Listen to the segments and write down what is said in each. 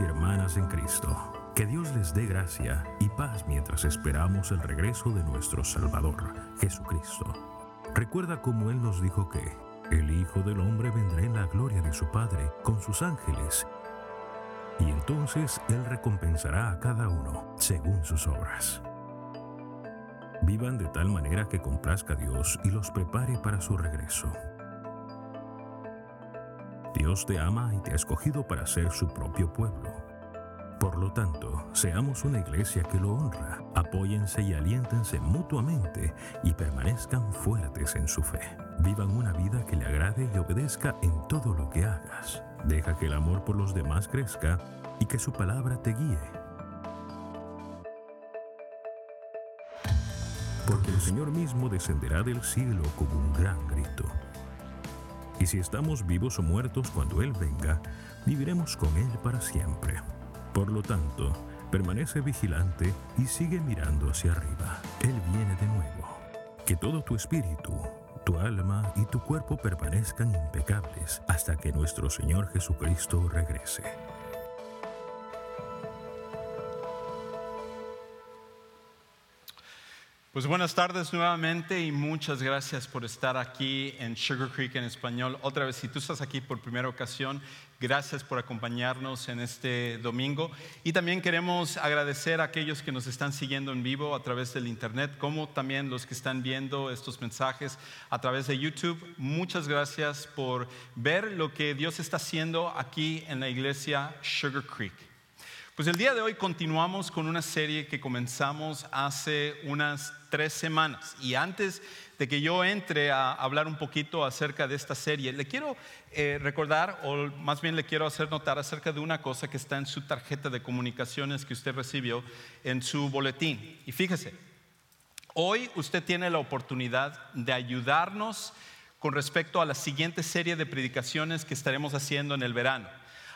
y hermanas en Cristo. Que Dios les dé gracia y paz mientras esperamos el regreso de nuestro Salvador, Jesucristo. Recuerda cómo Él nos dijo que el Hijo del Hombre vendrá en la gloria de su Padre con sus ángeles, y entonces Él recompensará a cada uno según sus obras. Vivan de tal manera que complazca a Dios y los prepare para su regreso. Dios te ama y te ha escogido para ser su propio pueblo. Por lo tanto, seamos una iglesia que lo honra, apóyense y aliéntense mutuamente y permanezcan fuertes en su fe. Vivan una vida que le agrade y obedezca en todo lo que hagas. Deja que el amor por los demás crezca y que su palabra te guíe. Porque el Señor mismo descenderá del cielo con un gran grito y si estamos vivos o muertos cuando Él venga, viviremos con Él para siempre. Por lo tanto, permanece vigilante y sigue mirando hacia arriba. Él viene de nuevo. Que todo tu espíritu, tu alma y tu cuerpo permanezcan impecables hasta que nuestro Señor Jesucristo regrese. Pues buenas tardes nuevamente y muchas gracias por estar aquí en Sugar Creek en español. Otra vez, si tú estás aquí por primera ocasión, gracias por acompañarnos en este domingo. Y también queremos agradecer a aquellos que nos están siguiendo en vivo a través del Internet, como también los que están viendo estos mensajes a través de YouTube. Muchas gracias por ver lo que Dios está haciendo aquí en la iglesia Sugar Creek. Pues el día de hoy continuamos con una serie que comenzamos hace unas tres semanas. Y antes de que yo entre a hablar un poquito acerca de esta serie, le quiero eh, recordar, o más bien le quiero hacer notar acerca de una cosa que está en su tarjeta de comunicaciones que usted recibió en su boletín. Y fíjese, hoy usted tiene la oportunidad de ayudarnos con respecto a la siguiente serie de predicaciones que estaremos haciendo en el verano.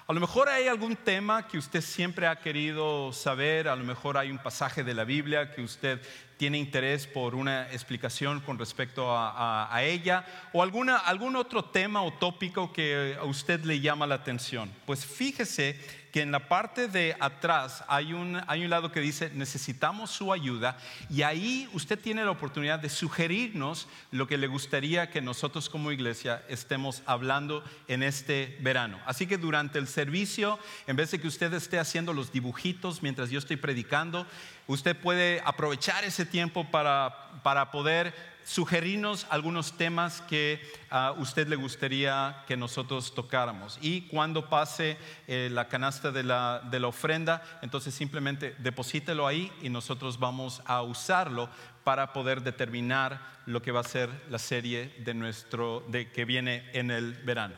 A lo mejor hay algún tema que usted siempre ha querido saber, a lo mejor hay un pasaje de la Biblia que usted tiene interés por una explicación con respecto a, ella, o alguna, algún otro tema o tópico que a usted le llama la atención. Pues fíjese que en la parte de atrás hay un, hay un lado que dice necesitamos su ayuda y ahí usted tiene la oportunidad de sugerirnos lo que le gustaría que nosotros como iglesia estemos hablando en este verano. Así que durante el servicio, en vez de que usted esté haciendo los dibujitos mientras yo estoy predicando, usted puede aprovechar ese tiempo para, para poder sugerirnos algunos temas que a usted le gustaría que nosotros tocáramos. Y cuando pase eh, la canasta de la, de la ofrenda, entonces simplemente deposítelo ahí y nosotros vamos a usarlo para poder determinar lo que va a ser la serie de nuestro, de, que viene en el verano.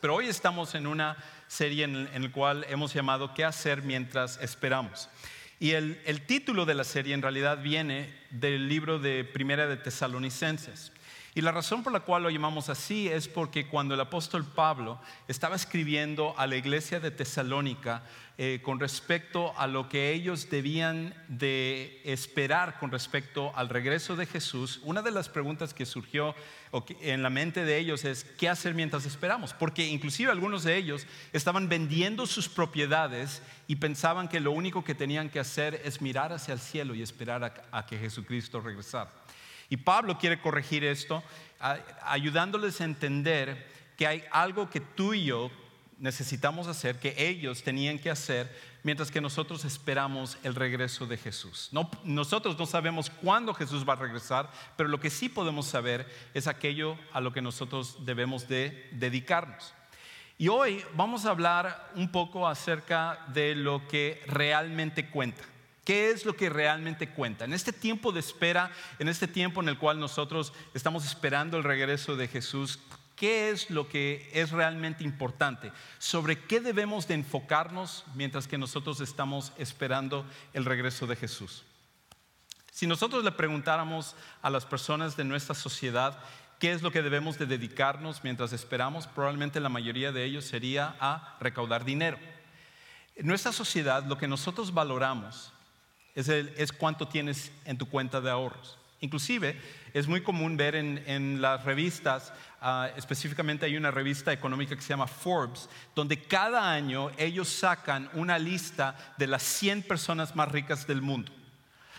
Pero hoy estamos en una serie en, en la cual hemos llamado ¿Qué hacer mientras esperamos? Y el, el, título de la serie en realidad viene del libro de Primera de Tesalonicenses. Y la razón por la cual lo llamamos así es porque cuando el apóstol Pablo estaba escribiendo a la iglesia de Tesalónica eh, con respecto a lo que ellos debían de esperar con respecto al regreso de Jesús, una de las preguntas que surgió en la mente de ellos es, ¿qué hacer mientras esperamos? Porque inclusive algunos de ellos estaban vendiendo sus propiedades y pensaban que lo único que tenían que hacer es mirar hacia el cielo y esperar a, a que Jesucristo regresara. Y Pablo quiere corregir esto, ayudándoles a entender que hay algo que tú y yo necesitamos hacer, que ellos tenían que hacer, mientras que nosotros esperamos el regreso de Jesús. nosotros no sabemos cuándo Jesús va a regresar, pero lo que sí podemos saber es aquello a lo que nosotros debemos de dedicarnos. Y hoy vamos a hablar un poco acerca de lo que realmente cuenta. ¿Qué es lo que realmente cuenta? En este tiempo de espera, en este tiempo en el cual nosotros estamos esperando el regreso de Jesús, ¿qué es lo que es realmente importante? ¿Sobre qué debemos de enfocarnos mientras que nosotros estamos esperando el regreso de Jesús? Si nosotros le preguntáramos a las personas de nuestra sociedad qué es lo que debemos de dedicarnos mientras esperamos, probablemente la mayoría de ellos sería a recaudar dinero. En nuestra sociedad lo que nosotros valoramos es, cuánto tienes en tu cuenta de ahorros. Inclusive es muy común ver en, las revistas, ah, específicamente hay una revista económica que se llama Forbes, donde cada año ellos sacan una lista de las 100 personas más ricas del mundo.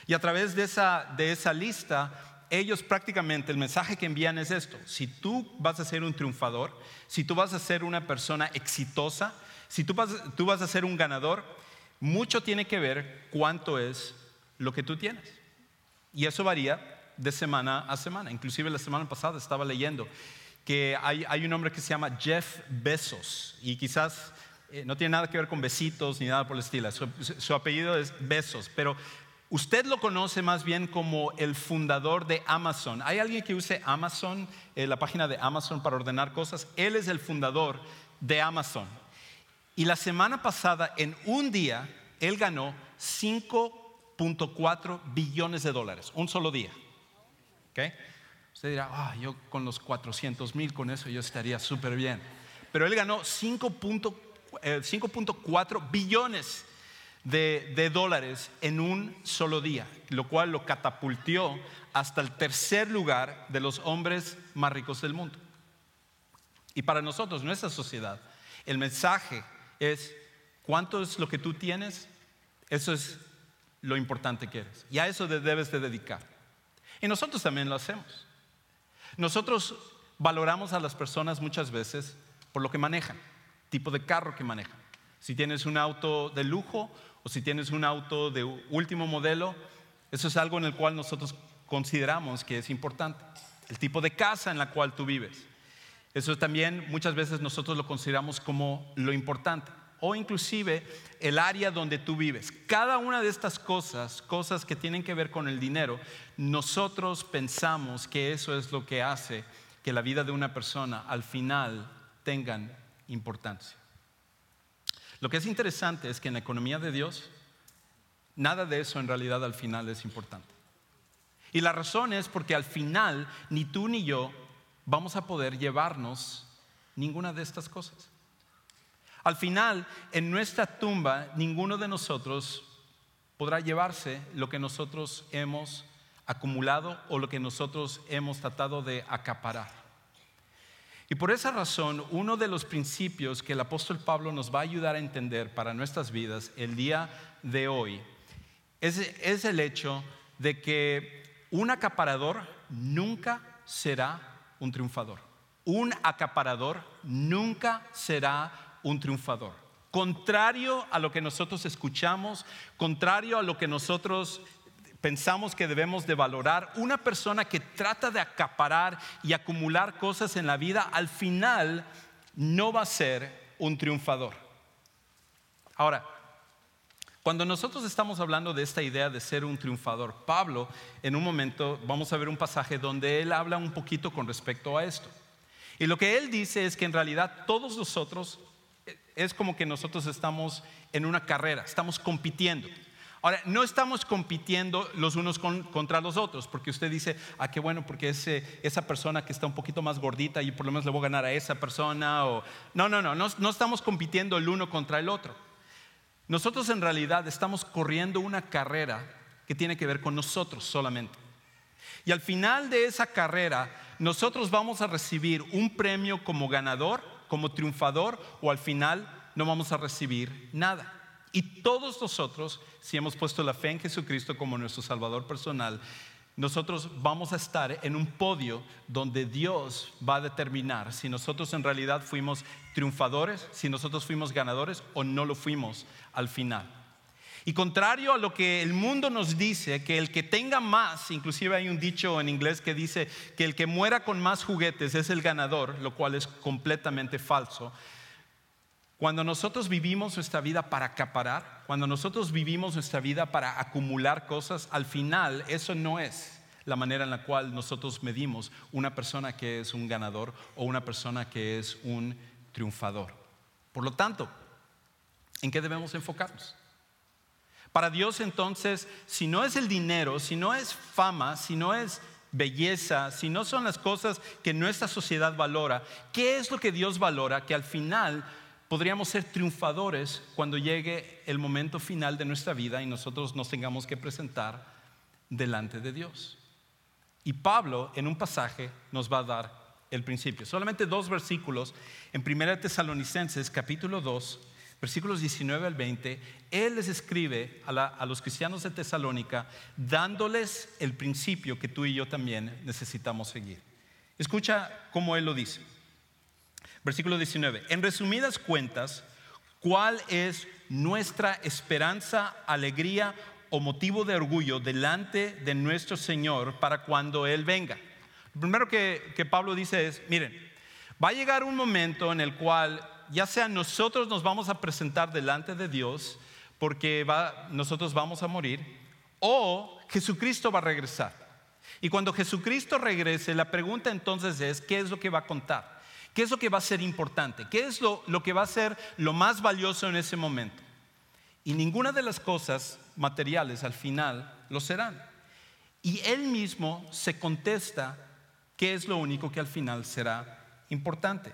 Y a través de esa, de esa lista, ellos prácticamente el mensaje que envían es esto, si tú vas a ser un triunfador, si tú vas a ser una persona exitosa, si tú vas, tú vas a ser un ganador, mucho tiene que ver cuánto es lo que tú tienes. Y eso varía de semana a semana. Inclusive la semana pasada estaba leyendo que hay, un hombre que se llama Jeff Bezos y quizás eh, no tiene nada que ver con besitos ni nada por el estilo. Su, apellido es Bezos, pero usted lo conoce más bien como el fundador de Amazon. ¿Hay alguien que use Amazon, eh, la página de Amazon para ordenar cosas? Él es el fundador de Amazon. Y la semana pasada, en un día, él ganó 5.4 billones de dólares, un solo día. Usted dirá, ah, yo con los 400 mil, con eso yo estaría súper bien. Pero él ganó 5.4 eh, billones de, de, dólares en un solo día, lo cual lo catapultó hasta el tercer lugar de los hombres más ricos del mundo. Y para nosotros, nuestra sociedad, el mensaje es, ¿cuánto es lo que tú tienes? Eso es lo importante que eres. Y a eso debes de dedicar. Y nosotros también lo hacemos. Nosotros valoramos a las personas muchas veces por lo que manejan, tipo de carro que manejan. Si tienes un auto de lujo o si tienes un auto de último modelo, eso es algo en el cual nosotros consideramos que es importante. El tipo de casa en la cual tú vives. Eso también muchas veces nosotros lo consideramos como lo importante o inclusive el área donde tú vives. Cada una de estas cosas, cosas que tienen que ver con el dinero, nosotros pensamos que eso es lo que hace que la vida de una persona al final tengan importancia. Lo que es interesante es que en la economía de Dios, nada de eso en realidad al final es importante. Y la razón es porque al final ni tú ni yo vamos a poder llevarnos ninguna de estas cosas. Al final, en nuestra tumba, ninguno de nosotros podrá llevarse lo que nosotros hemos acumulado o lo que nosotros hemos tratado de acaparar. Y por esa razón, uno de los principios que el apóstol Pablo nos va a ayudar a entender para nuestras vidas el día de hoy es, es el hecho de que un acaparador nunca será un triunfador. Un acaparador nunca será un triunfador. Contrario a lo que nosotros escuchamos, contrario a lo que nosotros pensamos que debemos de valorar, una persona que trata de acaparar y acumular cosas en la vida, al final no va a ser un triunfador. Ahora, cuando nosotros estamos hablando de esta idea de ser un triunfador, Pablo, en un momento vamos a ver un pasaje donde él habla un poquito con respecto a esto. Y lo que él dice es que en realidad todos nosotros es como que nosotros estamos en una carrera, estamos compitiendo. Ahora, no estamos compitiendo los unos contra los otros, porque usted dice, ah, qué bueno, porque ese, esa persona que está un poquito más gordita y por lo menos le voy a ganar a esa persona. O... No, no, no, no, no estamos compitiendo el uno contra el otro. Nosotros en realidad estamos corriendo una carrera que tiene que ver con nosotros solamente. Y al final de esa carrera, nosotros vamos a recibir un premio como ganador como triunfador o al final no vamos a recibir nada. Y todos nosotros, si hemos puesto la fe en Jesucristo como nuestro Salvador personal, nosotros vamos a estar en un podio donde Dios va a determinar si nosotros en realidad fuimos triunfadores, si nosotros fuimos ganadores o no lo fuimos al final. Y contrario a lo que el mundo nos dice, que el que tenga más, inclusive hay un dicho en inglés que dice que el que muera con más juguetes es el ganador, lo cual es completamente falso. Cuando nosotros vivimos nuestra vida para acaparar, cuando nosotros vivimos nuestra vida para acumular cosas, al final eso no es la manera en la cual nosotros medimos una persona que es un ganador o una persona que es un triunfador. Por lo tanto, ¿en qué debemos enfocarnos? Para Dios entonces, si no es el dinero, si no es fama, si no es belleza, si no son las cosas que nuestra sociedad valora, ¿qué es lo que Dios valora? Que al final podríamos ser triunfadores cuando llegue el momento final de nuestra vida y nosotros nos tengamos que presentar delante de Dios. Y Pablo en un pasaje nos va a dar el principio. Solamente dos versículos en 1 Tesalonicenses capítulo 2, versículos 19 al 20, él les escribe a, a, los cristianos de Tesalónica dándoles el principio que tú y yo también necesitamos seguir. Escucha cómo él lo dice. Versículo 19. En resumidas cuentas, ¿cuál es nuestra esperanza, alegría o motivo de orgullo delante de nuestro Señor para cuando Él venga? Lo primero que, que Pablo dice es, miren, va a llegar un momento en el cual ya sea nosotros nos vamos a presentar delante de Dios porque nosotros vamos a morir, o Jesucristo va a regresar. Y cuando Jesucristo regrese, la pregunta entonces es, ¿qué es lo que va a contar? ¿Qué es lo que va a ser importante? ¿Qué es lo, lo que va a ser lo más valioso en ese momento? Y ninguna de las cosas materiales al final lo serán. Y él mismo se contesta qué es lo único que al final será importante.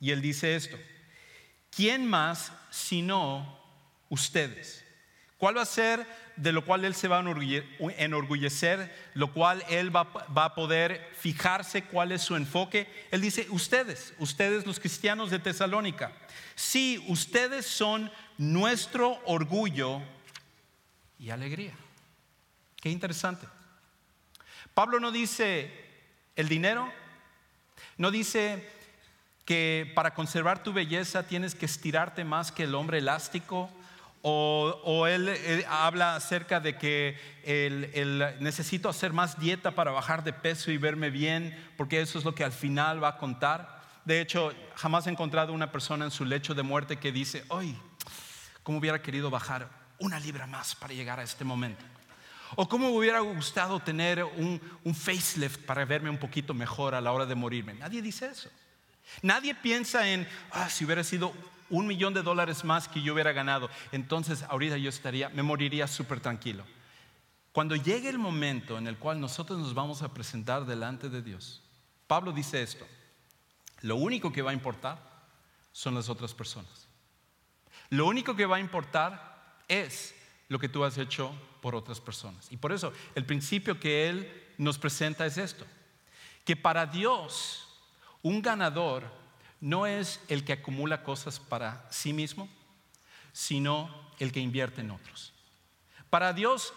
Y él dice esto, ¿quién más sino ustedes? ¿Cuál va a ser de lo cual él se va a enorgullecer, lo cual él va, va, a poder fijarse cuál es su enfoque? Él dice, ustedes, ustedes los cristianos de Tesalónica, sí, ustedes son nuestro orgullo y alegría. Qué interesante. Pablo no dice el dinero, no dice que para conservar tu belleza tienes que estirarte más que el hombre elástico, o, él, habla acerca de que necesito hacer más dieta para bajar de peso y verme bien, porque eso es lo que al final va a contar. De hecho, jamás he encontrado una persona en su lecho de muerte que dice, hoy, ¿cómo hubiera querido bajar una libra más para llegar a este momento? O cómo hubiera gustado tener un, un facelift para verme un poquito mejor a la hora de morirme. Nadie dice eso. Nadie piensa en, ah, si hubiera sido un millón de dólares más que yo hubiera ganado, entonces ahorita yo estaría, me moriría súper tranquilo. Cuando llegue el momento en el cual nosotros nos vamos a presentar delante de Dios, Pablo dice esto, lo único que va a importar son las otras personas. Lo único que va a importar es lo que tú has hecho por otras personas. Y por eso el principio que él nos presenta es esto, que para Dios un ganador no es el que acumula cosas para sí mismo, sino el que invierte en otros. Para Dios,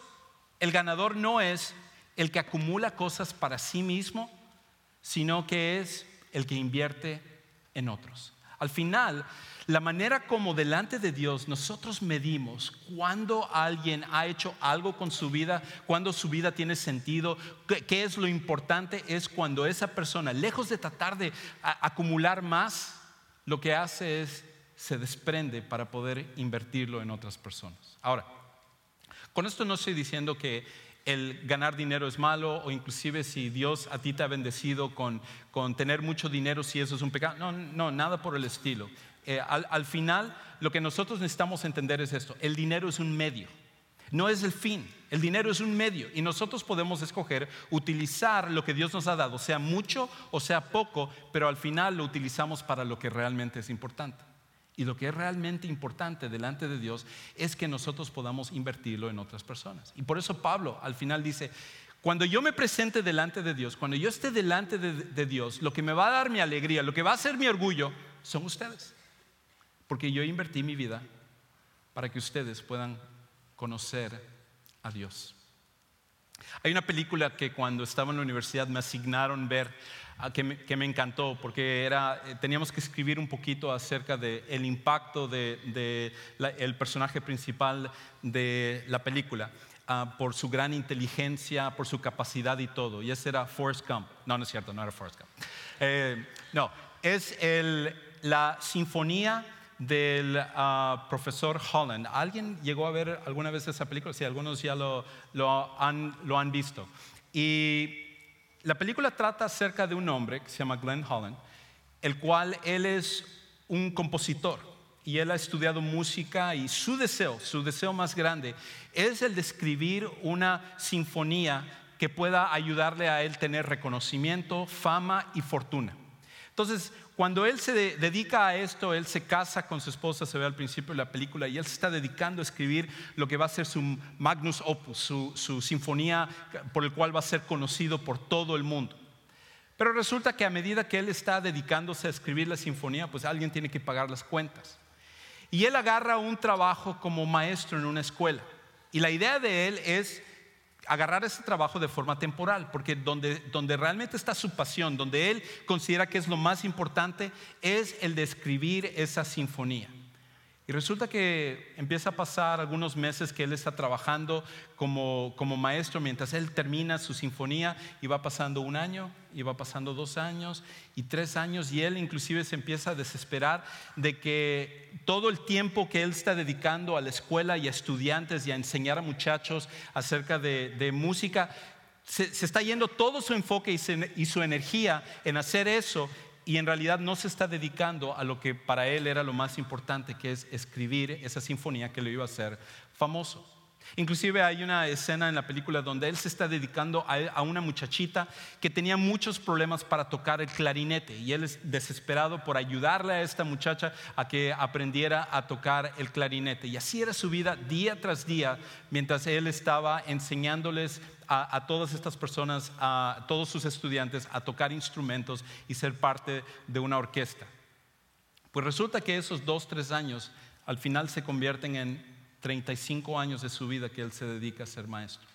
el ganador no es el que acumula cosas para sí mismo, sino que es el que invierte en otros. Al final, la manera como delante de Dios nosotros medimos cuando alguien ha hecho algo con su vida, cuando su vida tiene sentido, qué, es lo importante, es cuando esa persona, lejos de tratar de acumular más, lo que hace es se desprende para poder invertirlo en otras personas. Ahora, con esto no estoy diciendo que el ganar dinero es malo o inclusive si Dios a ti te ha bendecido con, con tener mucho dinero, si eso es un pecado. No, no, nada por el estilo. Eh, al, final lo que nosotros necesitamos entender es esto, el dinero es un medio, no es el fin, el dinero es un medio y nosotros podemos escoger utilizar lo que Dios nos ha dado, sea mucho o sea poco, pero al final lo utilizamos para lo que realmente es importante. Y lo que es realmente importante delante de Dios es que nosotros podamos invertirlo en otras personas. Y por eso Pablo al final dice, cuando yo me presente delante de Dios, cuando yo esté delante de Dios, lo que me va a dar mi alegría, lo que va a ser mi orgullo, son ustedes. Porque yo invertí mi vida para que ustedes puedan conocer a Dios. Hay una película que cuando estaba en la universidad me asignaron ver, ah, que me, que me encantó, porque era, eh, teníamos que escribir un poquito acerca del el impacto del de, el personaje principal de la película. Uh, por su gran inteligencia, por su capacidad y todo. Y ese era Forrest Gump. No, no es cierto, no era Forrest Gump. Eh, no, es el, la sinfonía del ah, profesor Holland. ¿Alguien llegó a ver alguna vez esa película? Sí, algunos ya lo, lo, han, lo han visto. Y la película trata acerca de un hombre que se llama Glenn Holland, el cual él es un compositor y él ha estudiado música y su deseo, su deseo más grande, es el de escribir una sinfonía que pueda ayudarle a él tener reconocimiento, fama y fortuna. Entonces, cuando él se dedica a esto, él se casa con su esposa, se ve al principio de la película, y él se está dedicando a escribir lo que va a ser su magnus opus, su, su sinfonía por el cual va a ser conocido por todo el mundo. Pero resulta que a medida que él está dedicándose a escribir la sinfonía, pues alguien tiene que pagar las cuentas. Y él agarra un trabajo como maestro en una escuela. Y la idea de él es agarrar ese trabajo de forma temporal, porque donde, donde realmente está su pasión, donde él considera que es lo más importante, es el de escribir esa sinfonía. Y resulta que empieza a pasar algunos meses que él está trabajando como, como, maestro mientras él termina su sinfonía y va pasando un año, y va pasando dos años y tres años y él inclusive se empieza a desesperar de que todo el tiempo que él está dedicando a la escuela y a estudiantes y a enseñar a muchachos acerca de, música, se, está yendo todo su enfoque y su energía en hacer eso y en realidad no se está dedicando a lo que para él era lo más importante, que es escribir esa sinfonía que lo iba a hacer famoso. Inclusive hay una escena en la película donde él se está dedicando a, una muchachita que tenía muchos problemas para tocar el clarinete y él es desesperado por ayudarle a esta muchacha a que aprendiera a tocar el clarinete. Y así era su vida día tras día mientras él estaba enseñándoles a, todas estas personas, a todos sus estudiantes, a tocar instrumentos y ser parte de una orquesta. Pues resulta que esos dos, tres años al final se convierten en 35 años de su vida que él se dedica a ser maestro.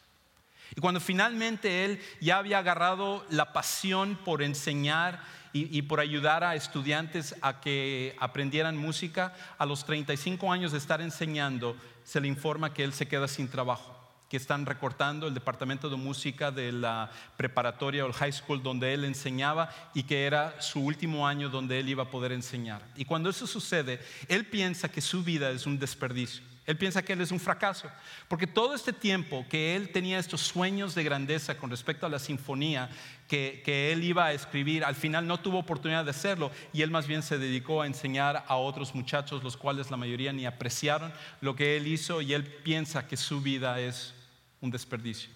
Y cuando finalmente él ya había agarrado la pasión por enseñar y, por ayudar a estudiantes a que aprendieran música, a los 35 años de estar enseñando, se le informa que él se queda sin trabajo que están recortando el departamento de música de la preparatoria o el high school donde él enseñaba y que era su último año donde él iba a poder enseñar. Y cuando eso sucede, él piensa que su vida es un desperdicio. Él piensa que él es un fracaso, porque todo este tiempo que él tenía estos sueños de grandeza con respecto a la sinfonía que, que, él iba a escribir, al final no tuvo oportunidad de hacerlo y él más bien se dedicó a enseñar a otros muchachos, los cuales la mayoría ni apreciaron lo que él hizo y él piensa que su vida es un desperdicio.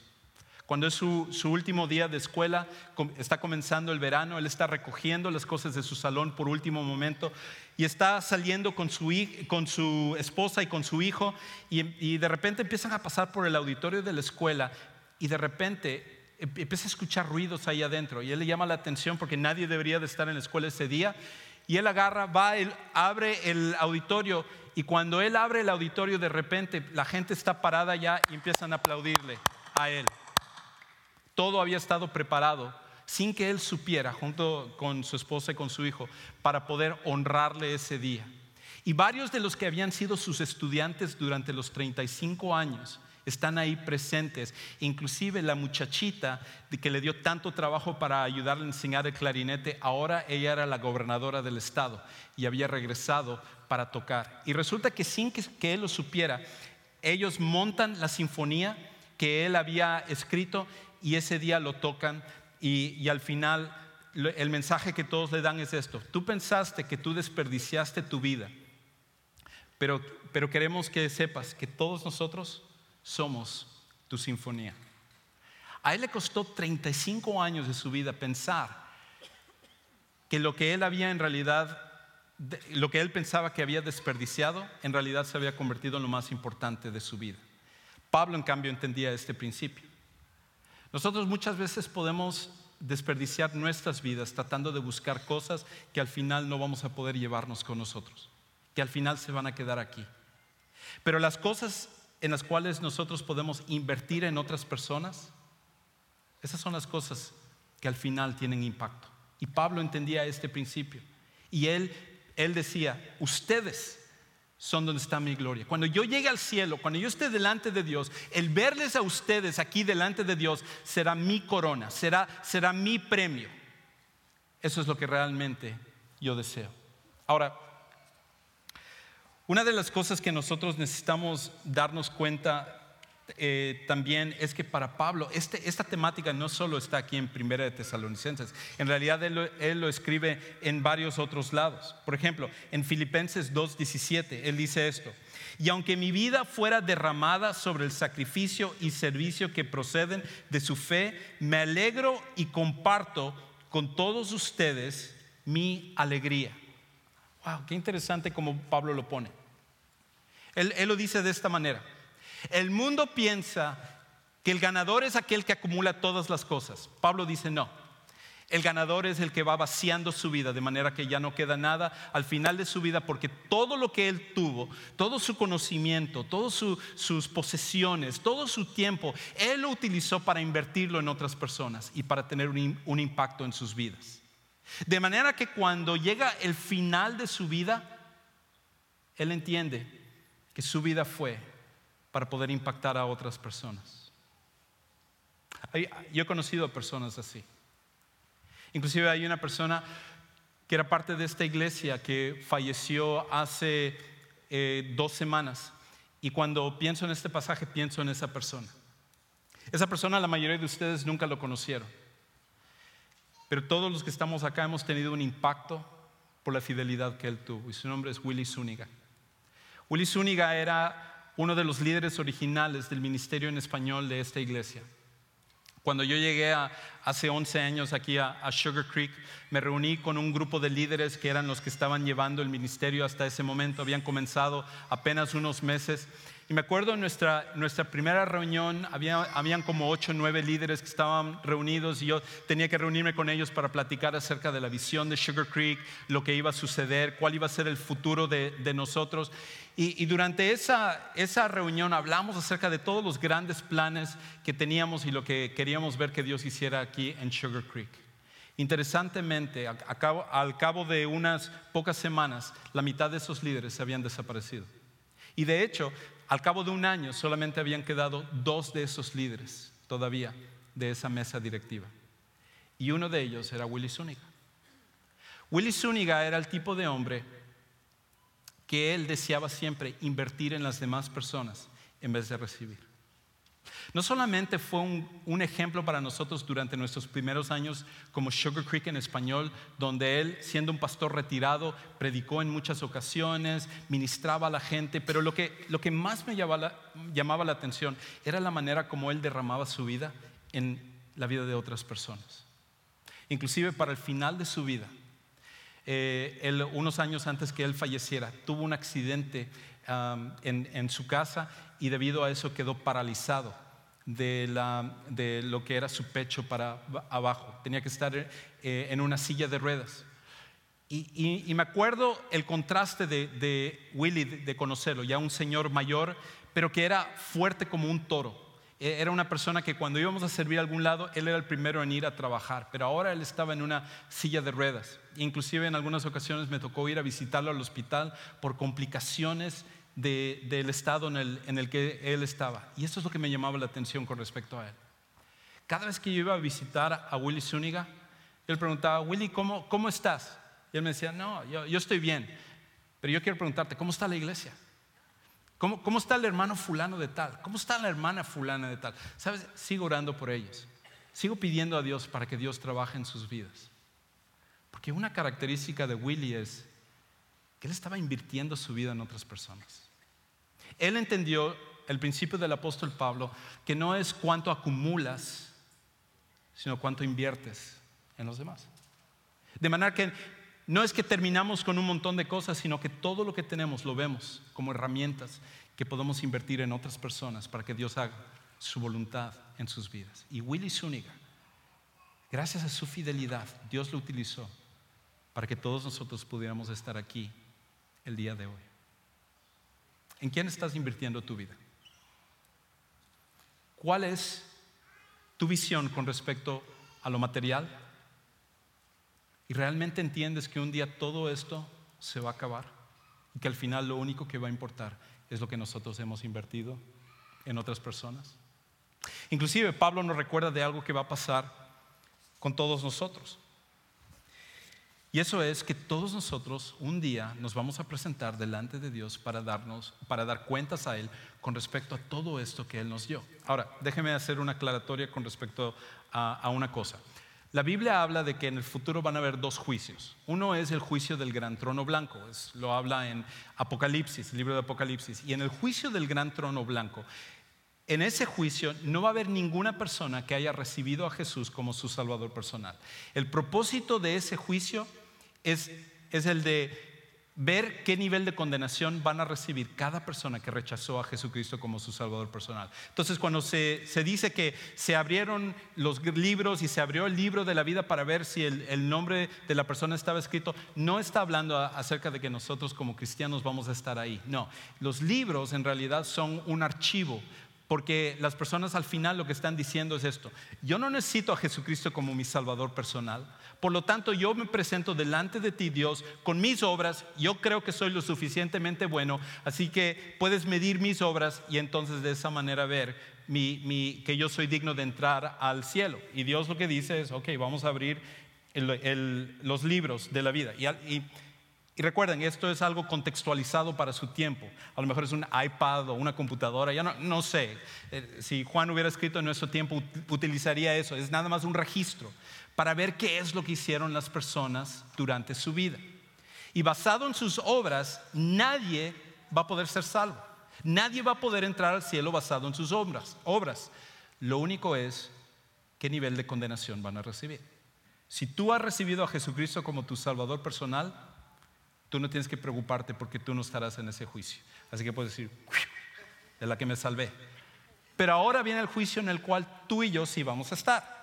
Cuando es su, último día de escuela, está comenzando el verano, él está recogiendo las cosas de su salón por último momento y está saliendo con su, con su esposa y con su hijo y, y de repente empiezan a pasar por el auditorio de la escuela y de repente em, empieza a escuchar ruidos ahí adentro y él le llama la atención porque nadie debería de estar en la escuela ese día y él agarra, va, abre el auditorio y cuando él abre el auditorio, de repente la gente está parada ya y empiezan a aplaudirle a él. Todo había estado preparado sin que él supiera, junto con su esposa y con su hijo, para poder honrarle ese día. Y varios de los que habían sido sus estudiantes durante los 35 años están ahí presentes. Inclusive la muchachita que le dio tanto trabajo para ayudarle a enseñar el clarinete, ahora ella era la gobernadora del estado y había regresado para tocar. Y resulta que sin que, él lo supiera, ellos montan la sinfonía que él había escrito y ese día lo tocan y, y al final el mensaje que todos le dan es esto. Tú pensaste que tú desperdiciaste tu vida, pero, pero queremos que sepas que todos nosotros somos tu sinfonía. A él le costó 35 años de su vida pensar que lo que él había en realidad, lo que él pensaba que había desperdiciado, en realidad se había convertido en lo más importante de su vida. Pablo, en cambio, entendía este principio. Nosotros muchas veces podemos desperdiciar nuestras vidas tratando de buscar cosas que al final no vamos a poder llevarnos con nosotros, que al final se van a quedar aquí. Pero las cosas en las cuales nosotros podemos invertir en otras personas, esas son las cosas que al final tienen impacto. Y Pablo entendía este principio. Y él, él decía, ustedes son donde está mi gloria. Cuando yo llegue al cielo, cuando yo esté delante de Dios, el verles a ustedes aquí delante de Dios será mi corona, será, será mi premio. Eso es lo que realmente yo deseo. Ahora, una de las cosas que nosotros necesitamos darnos cuenta eh, también es que para Pablo este, esta temática no solo está aquí en Primera de Tesalonicenses, en realidad él, lo escribe en varios otros lados. Por ejemplo, en Filipenses 2.17, él dice esto, y aunque mi vida fuera derramada sobre el sacrificio y servicio que proceden de su fe, me alegro y comparto con todos ustedes mi alegría. Wow, qué interesante como Pablo lo pone. Él, lo dice de esta manera. El mundo piensa que el ganador es aquel que acumula todas las cosas. Pablo dice, no, el ganador es el que va vaciando su vida de manera que ya no queda nada al final de su vida porque todo lo que él tuvo, todo su conocimiento, todas sus posesiones, todo su tiempo, él lo utilizó para invertirlo en otras personas y para tener un, un impacto en sus vidas. De manera que cuando llega el final de su vida, él entiende que su vida fue para poder impactar a otras personas. Yo he conocido a personas así. Inclusive hay una persona que era parte de esta iglesia que falleció hace eh, dos semanas. Y cuando pienso en este pasaje, pienso en esa persona. Esa persona la mayoría de ustedes nunca lo conocieron. Pero todos los que estamos acá hemos tenido un impacto por la fidelidad que él tuvo. Y su nombre es Willy Zúñiga. Willy Zúñiga era uno de los líderes originales del ministerio en español de esta iglesia. Cuando yo llegué hace 11 años aquí a, Sugar Creek, me reuní con un grupo de líderes que eran los que estaban llevando el ministerio hasta ese momento. Habían comenzado apenas unos meses. Y me acuerdo en nuestra, nuestra primera reunión, había, habían como 8 o 9 líderes que estaban reunidos y yo tenía que reunirme con ellos para platicar acerca de la visión de Sugar Creek, lo que iba a suceder, cuál iba a ser el futuro de, de nosotros. Y, durante esa, esa reunión hablamos acerca de todos los grandes planes que teníamos y lo que queríamos ver que Dios hiciera aquí en Sugar Creek. Interesantemente, al cabo de unas pocas semanas, la mitad de esos líderes se habían desaparecido. Y de hecho, al cabo de un año solamente habían quedado dos de esos líderes todavía de esa mesa directiva. Y uno de ellos era Willy Zúñiga. Willy Zúñiga era el tipo de hombre que él deseaba siempre invertir en las demás personas en vez de recibir. No solamente fue un, ejemplo para nosotros durante nuestros primeros años como Sugar Creek en español, donde él, siendo un pastor retirado, predicó en muchas ocasiones, ministraba a la gente, pero lo que, lo que más me llamaba la, atención era la manera como él derramaba su vida en la vida de otras personas. Inclusive para el final de su vida, eh, unos años antes que él falleciera, tuvo un accidente en, su casa y debido a eso quedó paralizado de, lo que era su pecho para abajo. Tenía que estar eh, en una silla de ruedas. Y, me acuerdo el contraste de, de Willy, de conocerlo, ya un señor mayor, pero que era fuerte como un toro e-, era una persona que cuando íbamos a servir a algún lado, él era el primero en ir a trabajar, pero ahora él estaba en una silla de ruedas. Inclusive en algunas ocasiones me tocó ir a visitarlo al hospital por complicaciones del estado en el, que él estaba. Y eso es lo que me llamaba la atención con respecto a él. Cada vez que yo iba a visitar a Willy Zúñiga, él preguntaba, Willy, ¿cómo, cómo estás? Y él me decía, no, yo, yo estoy bien, pero yo quiero preguntarte, ¿cómo está la iglesia? ¿Cómo, está el hermano fulano de tal? ¿Cómo está la hermana fulana de tal? ¿Sabes? Sigo orando por ellos. Sigo pidiendo a Dios para que Dios trabaje en sus vidas. Porque una característica de Willy es que él estaba invirtiendo su vida en otras personas. Él entendió el principio del apóstol Pablo, que no es cuánto acumulas, sino cuánto inviertes en los demás. De manera que no es que terminamos con un montón de cosas, sino que todo lo que tenemos lo vemos como herramientas que podemos invertir en otras personas para que Dios haga su voluntad en sus vidas. Y Willy Zúñiga, gracias a su fidelidad, Dios lo utilizó para que todos nosotros pudiéramos estar aquí el día de hoy. ¿En quién estás invirtiendo tu vida? ¿Cuál es tu visión con respecto a lo material? y realmente entiendes que un día todo esto se va a acabar y que al final lo único que va a importar es lo que nosotros hemos invertido en otras personas. Inclusive Pablo nos recuerda de algo que va a pasar con todos nosotros. Y eso es que todos nosotros un día nos vamos a presentar delante de Dios para darnos para dar cuentas a él con respecto a todo esto que él nos dio. Ahora, déjeme hacer una aclaratoria con respecto a, una cosa. La Biblia habla de que en el futuro van a haber dos juicios. Uno es el juicio del gran trono blanco, lo habla en Apocalipsis, libro de Apocalipsis. Y en el juicio del gran trono blanco, en ese juicio no va a haber ninguna persona que haya recibido a Jesús como su Salvador personal. El propósito de ese juicio es, es el de ver qué nivel de condenación van a recibir cada persona que rechazó a Jesucristo como su Salvador personal. Entonces, cuando se, dice que se abrieron los libros y se abrió el libro de la vida para ver si el, nombre de la persona estaba escrito, no está hablando acerca de que nosotros como cristianos vamos a estar ahí. No, los libros en realidad son un archivo, porque las personas al final lo que están diciendo es esto, yo no necesito a Jesucristo como mi Salvador personal, por lo tanto yo me presento delante de ti Dios con mis obras, yo creo que soy lo suficientemente bueno, así que puedes medir mis obras y entonces de esa manera ver que yo soy digno de entrar al cielo. Y Dios lo que dice es, ok, vamos a abrir los libros de la vida. y y recuerden, esto es algo contextualizado para su tiempo. A lo mejor es un iPad o una computadora, ya no, no sé. Eh, si Juan hubiera escrito en nuestro tiempo, utilizaría eso. Es nada más un registro para ver qué es lo que hicieron las personas durante su vida. Y basado en sus obras, nadie va a poder ser salvo. Nadie va a poder entrar al cielo basado en sus obras. obras. Lo único es qué nivel de condenación van a recibir. Si tú has recibido a Jesucristo como tu Salvador personal, Tú no tienes que preocuparte porque tú no estarás en ese juicio. Así que puedes decir, de la que me salvé. Pero ahora viene el juicio en el cual tú y yo sí vamos a estar.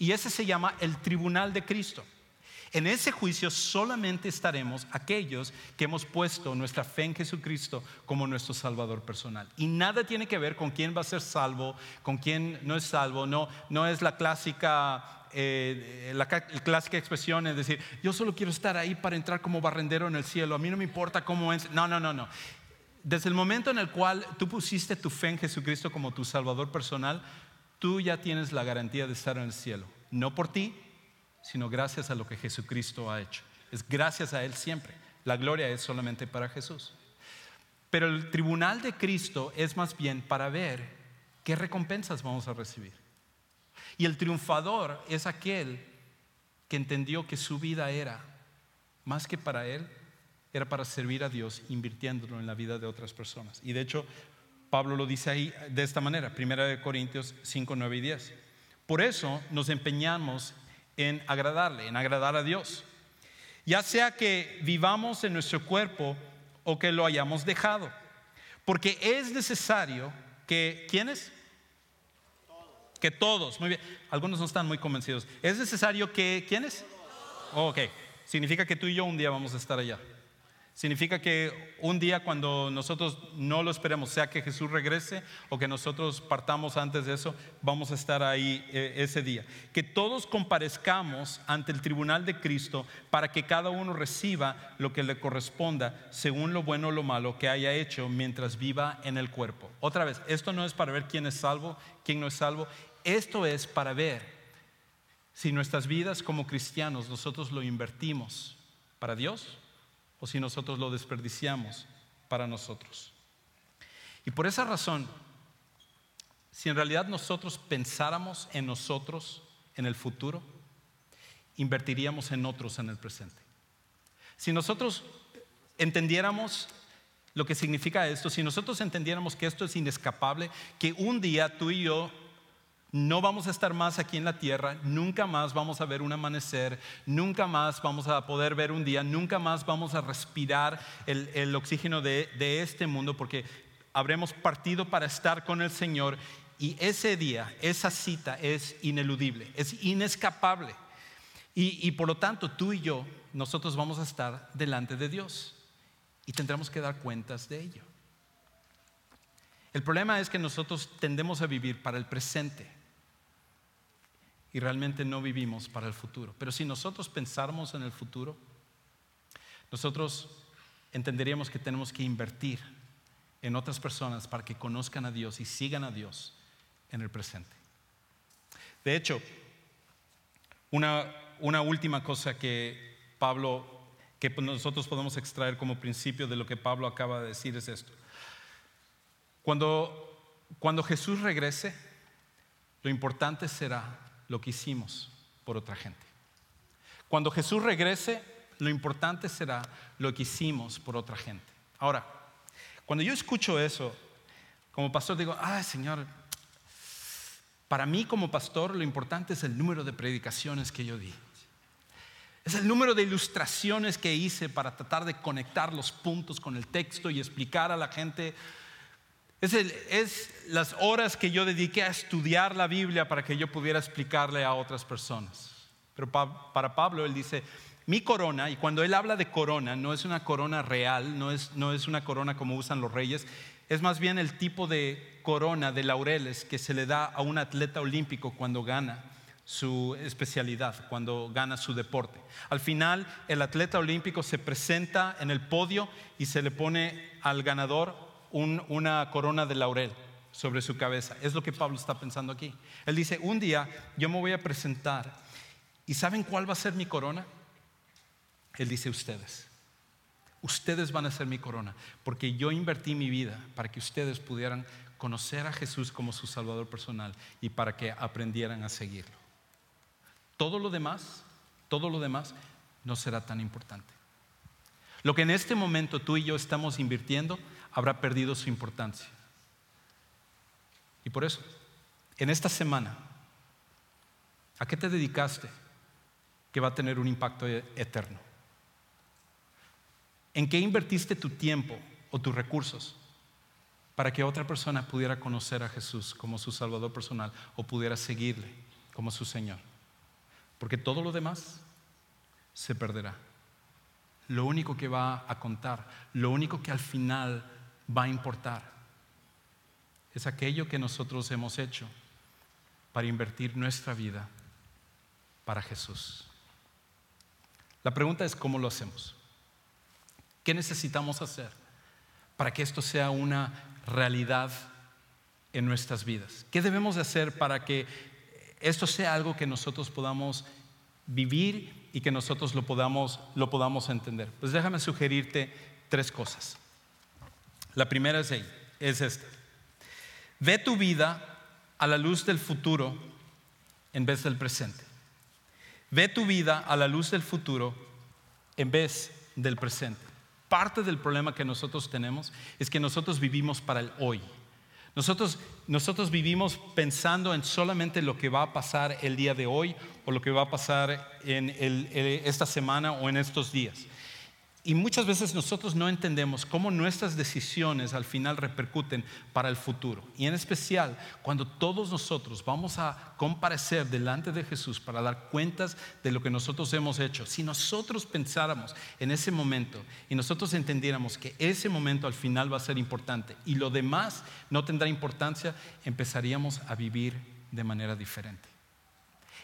Y ese se llama el tribunal de Cristo. En ese juicio solamente estaremos aquellos que hemos puesto nuestra fe en Jesucristo como nuestro Salvador personal. Y nada tiene que ver con quién va a ser salvo, con quién no es salvo. No, no es la clásica eh, la clásica expresión es decir, yo solo quiero estar ahí para entrar como barrendero en el cielo, a mí no me importa cómo es. No, no, no, no. Desde el momento en el cual tú pusiste tu fe en Jesucristo como tu Salvador personal, tú ya tienes la garantía de estar en el cielo. No por ti, sino gracias a lo que Jesucristo ha hecho. Es gracias a Él siempre. La gloria es solamente para Jesús. Pero el tribunal de Cristo es más bien para ver qué recompensas vamos a recibir. Y el triunfador es aquel que entendió que su vida era, más que para él, era para servir a Dios invirtiéndolo en la vida de otras personas. Y de hecho, Pablo lo dice ahí de esta manera, 1 Corintios 5, 9 y 10. Por eso nos empeñamos en agradarle, en agradar a Dios. Ya sea que vivamos en nuestro cuerpo o que lo hayamos dejado. Porque es necesario que, ¿quiénes? Que todos, muy bien. Algunos no están muy convencidos. ¿Es necesario que, ¿quiénes? ok, significa que tú y yo un día vamos a estar allá. Significa que un día cuando nosotros no lo esperemos, sea que Jesús regrese o que nosotros partamos antes de eso, vamos a estar ahí eh, ese día. Que todos comparezcamos ante el tribunal de Cristo para que cada uno reciba lo que le corresponda según lo bueno o lo malo que haya hecho mientras viva en el cuerpo. Otra vez, esto no es para ver quién es salvo, quién no es salvo, esto es para ver si nuestras vidas como cristianos nosotros lo invertimos para Dios o si nosotros lo desperdiciamos para nosotros. Y por esa razón, si en realidad nosotros pensáramos en nosotros en el futuro, invertiríamos en otros en el presente. Si nosotros entendiéramos lo que significa esto, si nosotros entendiéramos que esto es inescapable, que un día tú y yo no vamos a estar más aquí en la tierra, nunca más vamos a ver un amanecer, nunca más vamos a poder ver un día, nunca más vamos a respirar el, oxígeno de, este mundo porque habremos partido para estar con el Señor y ese día, esa cita es ineludible, es inescapable. Y, y por lo tanto, tú y yo, nosotros vamos a estar delante de Dios y tendremos que dar cuentas de ello. El problema es que nosotros tendemos a vivir para el presente y realmente no vivimos para el futuro. Pero si nosotros pensáramos en el futuro, nosotros entenderíamos que tenemos que invertir en otras personas para que conozcan a Dios y sigan a Dios en el presente. De hecho, una, una última cosa que Pablo, que nosotros podemos extraer como principio de lo que Pablo acaba de decir es esto. Cuando, cuando Jesús regrese, lo importante será lo que hicimos por otra gente. Cuando Jesús regrese, lo importante será lo que hicimos por otra gente. Ahora, cuando yo escucho eso, como pastor digo, ay Señor, para mí como pastor lo importante es el número de predicaciones que yo di. Es el número de ilustraciones que hice para tratar de conectar los puntos con el texto y explicar a la gente. Es, es las horas que yo dediqué a estudiar la Biblia para que yo pudiera explicarle a otras personas. Pero para Pablo él dice, mi corona, y cuando él habla de corona, no es una corona real, no es, no es una corona como usan los reyes, es más bien el tipo de corona de laureles que se le da a un atleta olímpico cuando gana su especialidad, cuando gana su deporte. Al final, el atleta olímpico se presenta en el podio y se le pone al ganador una corona de laurel sobre su cabeza. Es lo que Pablo está pensando aquí. Él dice, un día yo me voy a presentar y ¿saben cuál va a ser mi corona? Él dice, ustedes. Ustedes van a ser mi corona, porque yo invertí mi vida para que ustedes pudieran conocer a Jesús como su Salvador personal y para que aprendieran a seguirlo. Todo lo demás, todo lo demás no será tan importante. Lo que en este momento tú y yo estamos invirtiendo habrá perdido su importancia. Y por eso, en esta semana, ¿a qué te dedicaste que va a tener un impacto eterno? ¿En qué invertiste tu tiempo o tus recursos para que otra persona pudiera conocer a Jesús como su Salvador personal o pudiera seguirle como su Señor? Porque todo lo demás se perderá. Lo único que va a contar, lo único que al final va a importar, es aquello que nosotros hemos hecho para invertir nuestra vida para Jesús. La pregunta es cómo lo hacemos. ¿Qué necesitamos hacer para que esto sea una realidad en nuestras vidas? ¿Qué debemos de hacer para que esto sea algo que nosotros podamos vivir y que nosotros lo podamos, lo podamos entender? Pues déjame sugerirte tres cosas. La primera es, es esta. Ve tu vida a la luz del futuro en vez del presente. Ve tu vida a la luz del futuro en vez del presente. Parte del problema que nosotros tenemos es que nosotros vivimos para el hoy. Nosotros, nosotros vivimos pensando en solamente lo que va a pasar el día de hoy o lo que va a pasar en esta semana o en estos días. Y muchas veces nosotros no entendemos cómo nuestras decisiones al final repercuten para el futuro. Y en especial cuando todos nosotros vamos a comparecer delante de Jesús para dar cuentas de lo que nosotros hemos hecho. Si nosotros pensáramos en ese momento y nosotros entendiéramos que ese momento al final va a ser importante y lo demás no tendrá importancia, empezaríamos a vivir de manera diferente.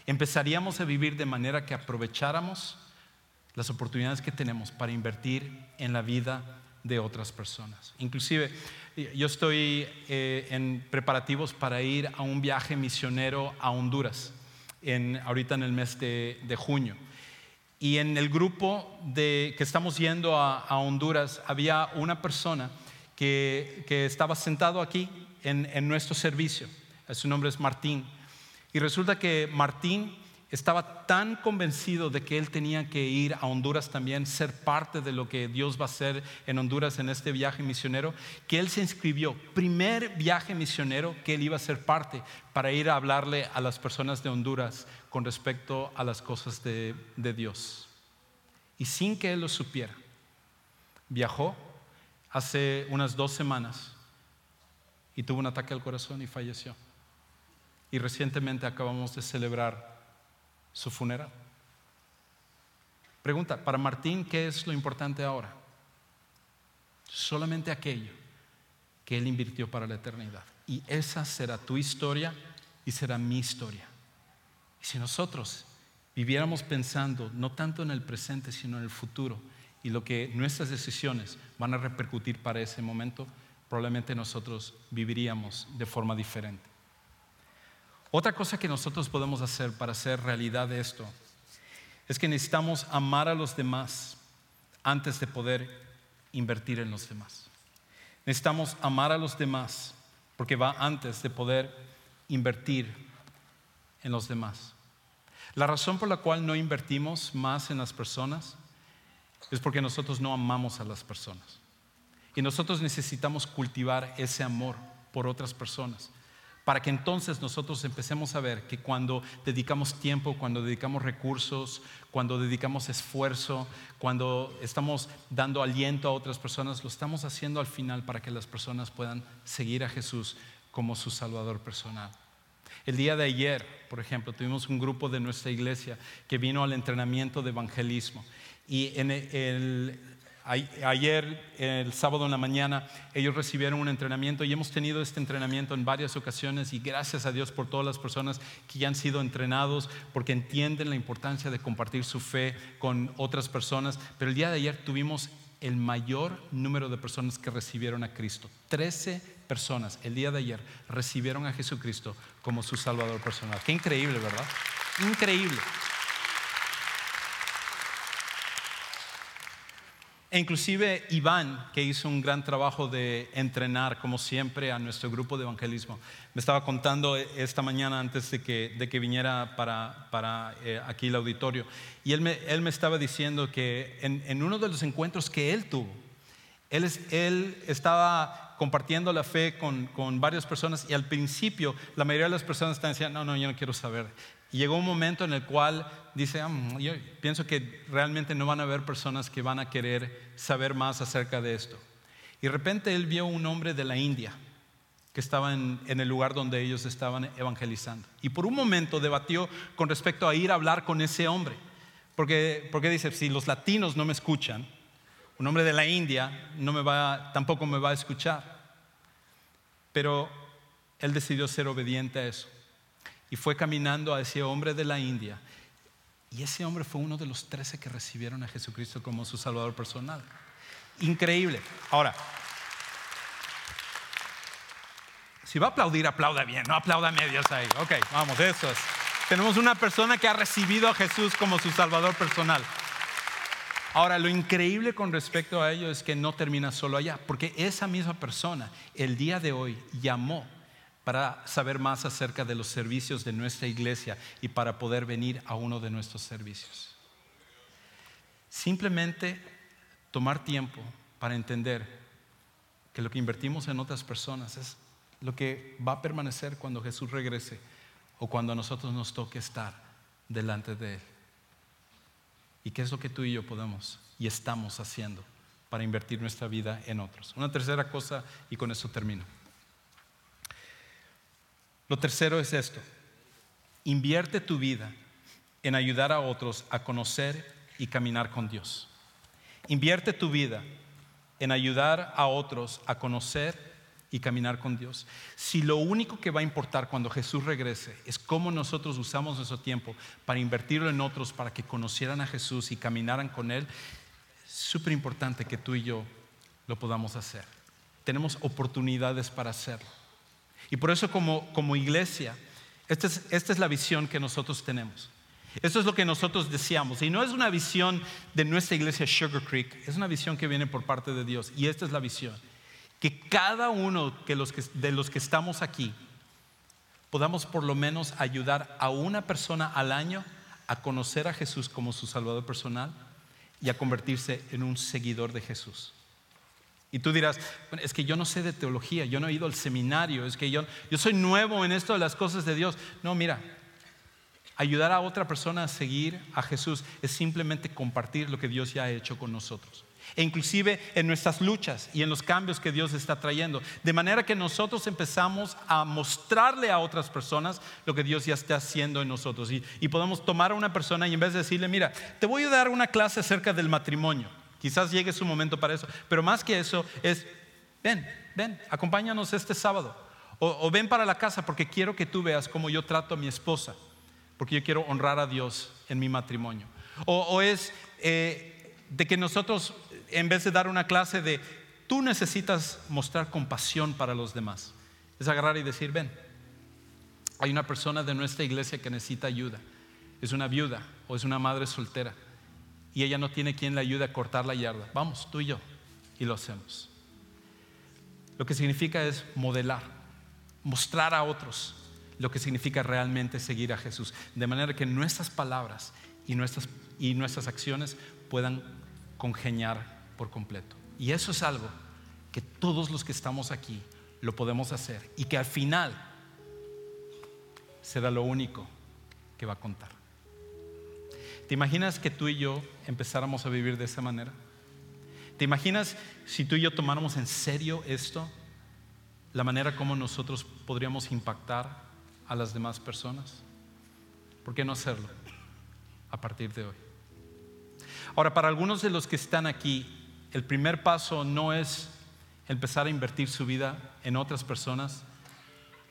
Empezaríamos a vivir de manera que aprovecháramos las oportunidades que tenemos para invertir en la vida de otras personas. Inclusive, yo estoy eh, en preparativos para ir a un viaje misionero a Honduras, en, ahorita en el mes de, junio. Y en el grupo de, que estamos yendo a, Honduras había una persona que, estaba sentado aquí en, en nuestro servicio. Su nombre es Martín. Y resulta que Martín estaba tan convencido de que él tenía que ir a Honduras también, ser parte de lo que Dios va a hacer en Honduras en este viaje misionero, que él se inscribió, primer viaje misionero que él iba a ser parte para ir a hablarle a las personas de Honduras con respecto a las cosas de, de Dios. Y sin que él lo supiera, viajó hace unas dos semanas y tuvo un ataque al corazón y falleció. Y recientemente acabamos de celebrar su funeral. Pregunta, para Martín, ¿qué es lo importante ahora? Solamente aquello que él invirtió para la eternidad. Y esa será tu historia y será mi historia. Y si nosotros viviéramos pensando no tanto en el presente, sino en el futuro, y lo que nuestras decisiones van a repercutir para ese momento, probablemente nosotros viviríamos de forma diferente. Otra cosa que nosotros podemos hacer para hacer realidad esto es que necesitamos amar a los demás antes de poder invertir en los demás. Necesitamos amar a los demás porque va antes de poder invertir en los demás. La razón por la cual no invertimos más en las personas es porque nosotros no amamos a las personas. Y nosotros necesitamos cultivar ese amor por otras personas para que entonces nosotros empecemos a ver que cuando dedicamos tiempo, cuando dedicamos recursos, cuando dedicamos esfuerzo, cuando estamos dando aliento a otras personas, lo estamos haciendo al final para que las personas puedan seguir a Jesús como su Salvador personal. El día de ayer, por ejemplo, tuvimos un grupo de nuestra iglesia que vino al entrenamiento de evangelismo. Y en el, Ayer, el sábado en la mañana, ellos recibieron un entrenamiento y hemos tenido este entrenamiento en varias ocasiones y gracias a Dios por todas las personas que ya han sido entrenados porque entienden la importancia de compartir su fe con otras personas. Pero el día de ayer tuvimos el mayor número de personas que recibieron a Cristo. Trece personas el día de ayer recibieron a Jesucristo como su Salvador personal. Qué increíble, ¿verdad? Increíble. E inclusive Iván, que hizo un gran trabajo de entrenar, como siempre, a nuestro grupo de evangelismo, me estaba contando esta mañana antes de que, de que viniera para, para eh, aquí el auditorio, y él me, él me estaba diciendo que en, en, uno de los encuentros que él tuvo, él, él estaba compartiendo la fe con, con, varias personas y al principio la mayoría de las personas estaban diciendo, no, no, yo no quiero saber. Llegó un momento en el cual dice, ah, yo pienso que realmente no van a haber personas que van a querer saber más acerca de esto. Y de repente él vio un hombre de la India que estaba en, el lugar donde ellos estaban evangelizando. Y por un momento debatió con respecto a ir a hablar con ese hombre. Porque, porque dice, si los latinos no me escuchan, un hombre de la India no me va, tampoco me va a escuchar. Pero él decidió ser obediente a eso. Y fue caminando a ese hombre de la India y ese hombre fue uno de los trece que recibieron a Jesucristo como su Salvador personal. Increíble. Ahora, si va a aplaudir, aplauda bien, no aplauda medios ahí. Ok, vamos, eso es. Tenemos una persona que ha recibido a Jesús como su Salvador personal. Ahora, lo increíble con respecto a ello es que no termina solo allá, porque esa misma persona el día de hoy llamó para saber más acerca de los servicios de nuestra iglesia y para poder venir a uno de nuestros servicios. Simplemente tomar tiempo para entender que lo que invertimos en otras personas es lo que va a permanecer cuando Jesús regrese o cuando a nosotros nos toque estar delante de Él. ¿Y qué es lo que tú y yo podemos y estamos haciendo para invertir nuestra vida en otros? Una tercera cosa, y con eso termino. Lo tercero es esto. Invierte tu vida en ayudar a otros a conocer y caminar con Dios. Invierte tu vida en ayudar a otros a conocer y caminar con Dios. Si lo único que va a importar cuando Jesús regrese es cómo nosotros usamos nuestro tiempo para invertirlo en otros, para que conocieran a Jesús y caminaran con Él, es súper importante que tú y yo lo podamos hacer. Tenemos oportunidades para hacerlo. Y por eso como, como iglesia, esta es, esta es la visión que nosotros tenemos. Esto es lo que nosotros deseamos. Y no es una visión de nuestra iglesia Sugar Creek, es una visión que viene por parte de Dios. Y esta es la visión. Que cada uno de los que, de los que estamos aquí podamos por lo menos ayudar a una persona al año a conocer a Jesús como su Salvador personal y a convertirse en un seguidor de Jesús. Y tú dirás, es que yo no sé de teología, yo no he ido al seminario, es que yo, yo soy nuevo en esto de las cosas de Dios. No, mira, ayudar a otra persona a seguir a Jesús es simplemente compartir lo que Dios ya ha hecho con nosotros. E inclusive en nuestras luchas y en los cambios que Dios está trayendo. De manera que nosotros empezamos a mostrarle a otras personas lo que Dios ya está haciendo en nosotros. Y, y podemos tomar a una persona y en vez de decirle, mira, te voy a dar una clase acerca del matrimonio. Quizás llegue su momento para eso. Pero más que eso es, ven, ven, acompáñanos este sábado. O, ven para la casa porque quiero que tú veas cómo yo trato a mi esposa. Porque yo quiero honrar a Dios en mi matrimonio. O, es eh, de que nosotros, en vez de dar una clase de, tú necesitas mostrar compasión para los demás. Es agarrar y decir, ven, hay una persona de nuestra iglesia que necesita ayuda. Es una viuda o es una madre soltera y ella no tiene quien le ayude a cortar la yarda. Vamos, tú y yo, y lo hacemos. Lo que significa es modelar, mostrar a otros lo que significa realmente seguir a Jesús, de manera que nuestras palabras y nuestras, y nuestras acciones puedan congeniar por completo. Y eso es algo que todos los que estamos aquí lo podemos hacer y que al final será lo único que va a contar. ¿Te imaginas que tú y yo empezáramos a vivir de esa manera? ¿Te imaginas si tú y yo tomáramos en serio esto? La manera como nosotros podríamos impactar a las demás personas. ¿Por qué no hacerlo a partir de hoy? Ahora, para algunos de los que están aquí, el primer paso no es empezar a invertir su vida en otras personas.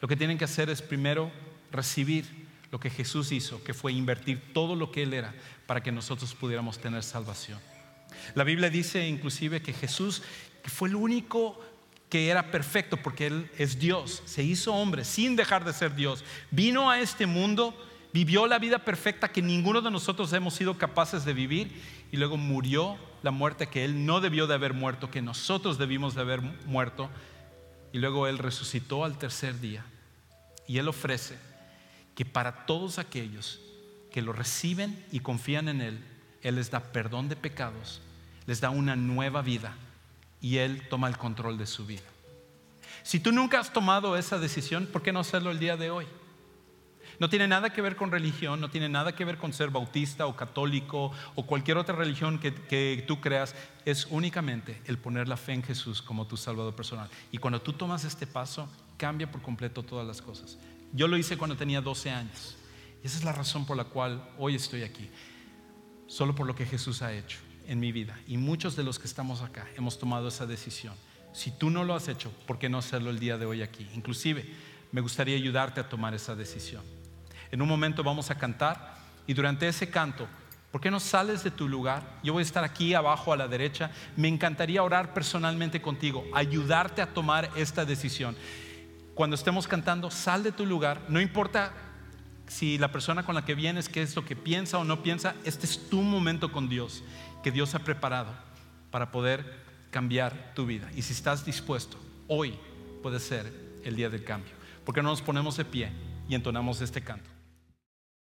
Lo que tienen que hacer es primero recibir lo que Jesús hizo, que fue invertir todo lo que Él era para que nosotros pudiéramos tener salvación. La Biblia dice inclusive que Jesús, fue el único que era perfecto porque Él es Dios, se hizo hombre sin dejar de ser Dios, vino a este mundo, vivió la vida perfecta que ninguno de nosotros hemos sido capaces de vivir y luego murió la muerte que Él no debió de haber muerto, que nosotros debimos de haber muerto, y luego Él resucitó al tercer día. Y Él ofrece que para todos aquellos que lo reciben y confían en Él, Él les da perdón de pecados, les da una nueva vida y Él toma el control de su vida. Si tú nunca has tomado esa decisión, ¿por qué no hacerlo el día de hoy? No tiene nada que ver con religión, no tiene nada que ver con ser bautista o católico o cualquier otra religión que, que, tú creas. Es únicamente el poner la fe en Jesús como tu salvador personal. Y cuando tú tomas este paso, cambia por completo todas las cosas. Yo lo hice cuando tenía 12 años. Y esa es la razón por la cual hoy estoy aquí. Solo por lo que Jesús ha hecho en mi vida. Y muchos de los que estamos acá hemos tomado esa decisión. Si tú no lo has hecho, ¿por qué no hacerlo el día de hoy aquí? Inclusive, me gustaría ayudarte a tomar esa decisión. En un momento vamos a cantar y durante ese canto, ¿por qué no sales de tu lugar? Yo voy a estar aquí abajo a la derecha. Me encantaría orar personalmente contigo, ayudarte a tomar esta decisión. Cuando estemos cantando, sal de tu lugar, no importa si la persona con la que vienes, qué es lo que piensa o no piensa, este es tu momento con Dios que Dios ha preparado para poder cambiar tu vida. Y si estás dispuesto, hoy puede ser el día del cambio. Porque no nos ponemos de pie y entonamos este canto.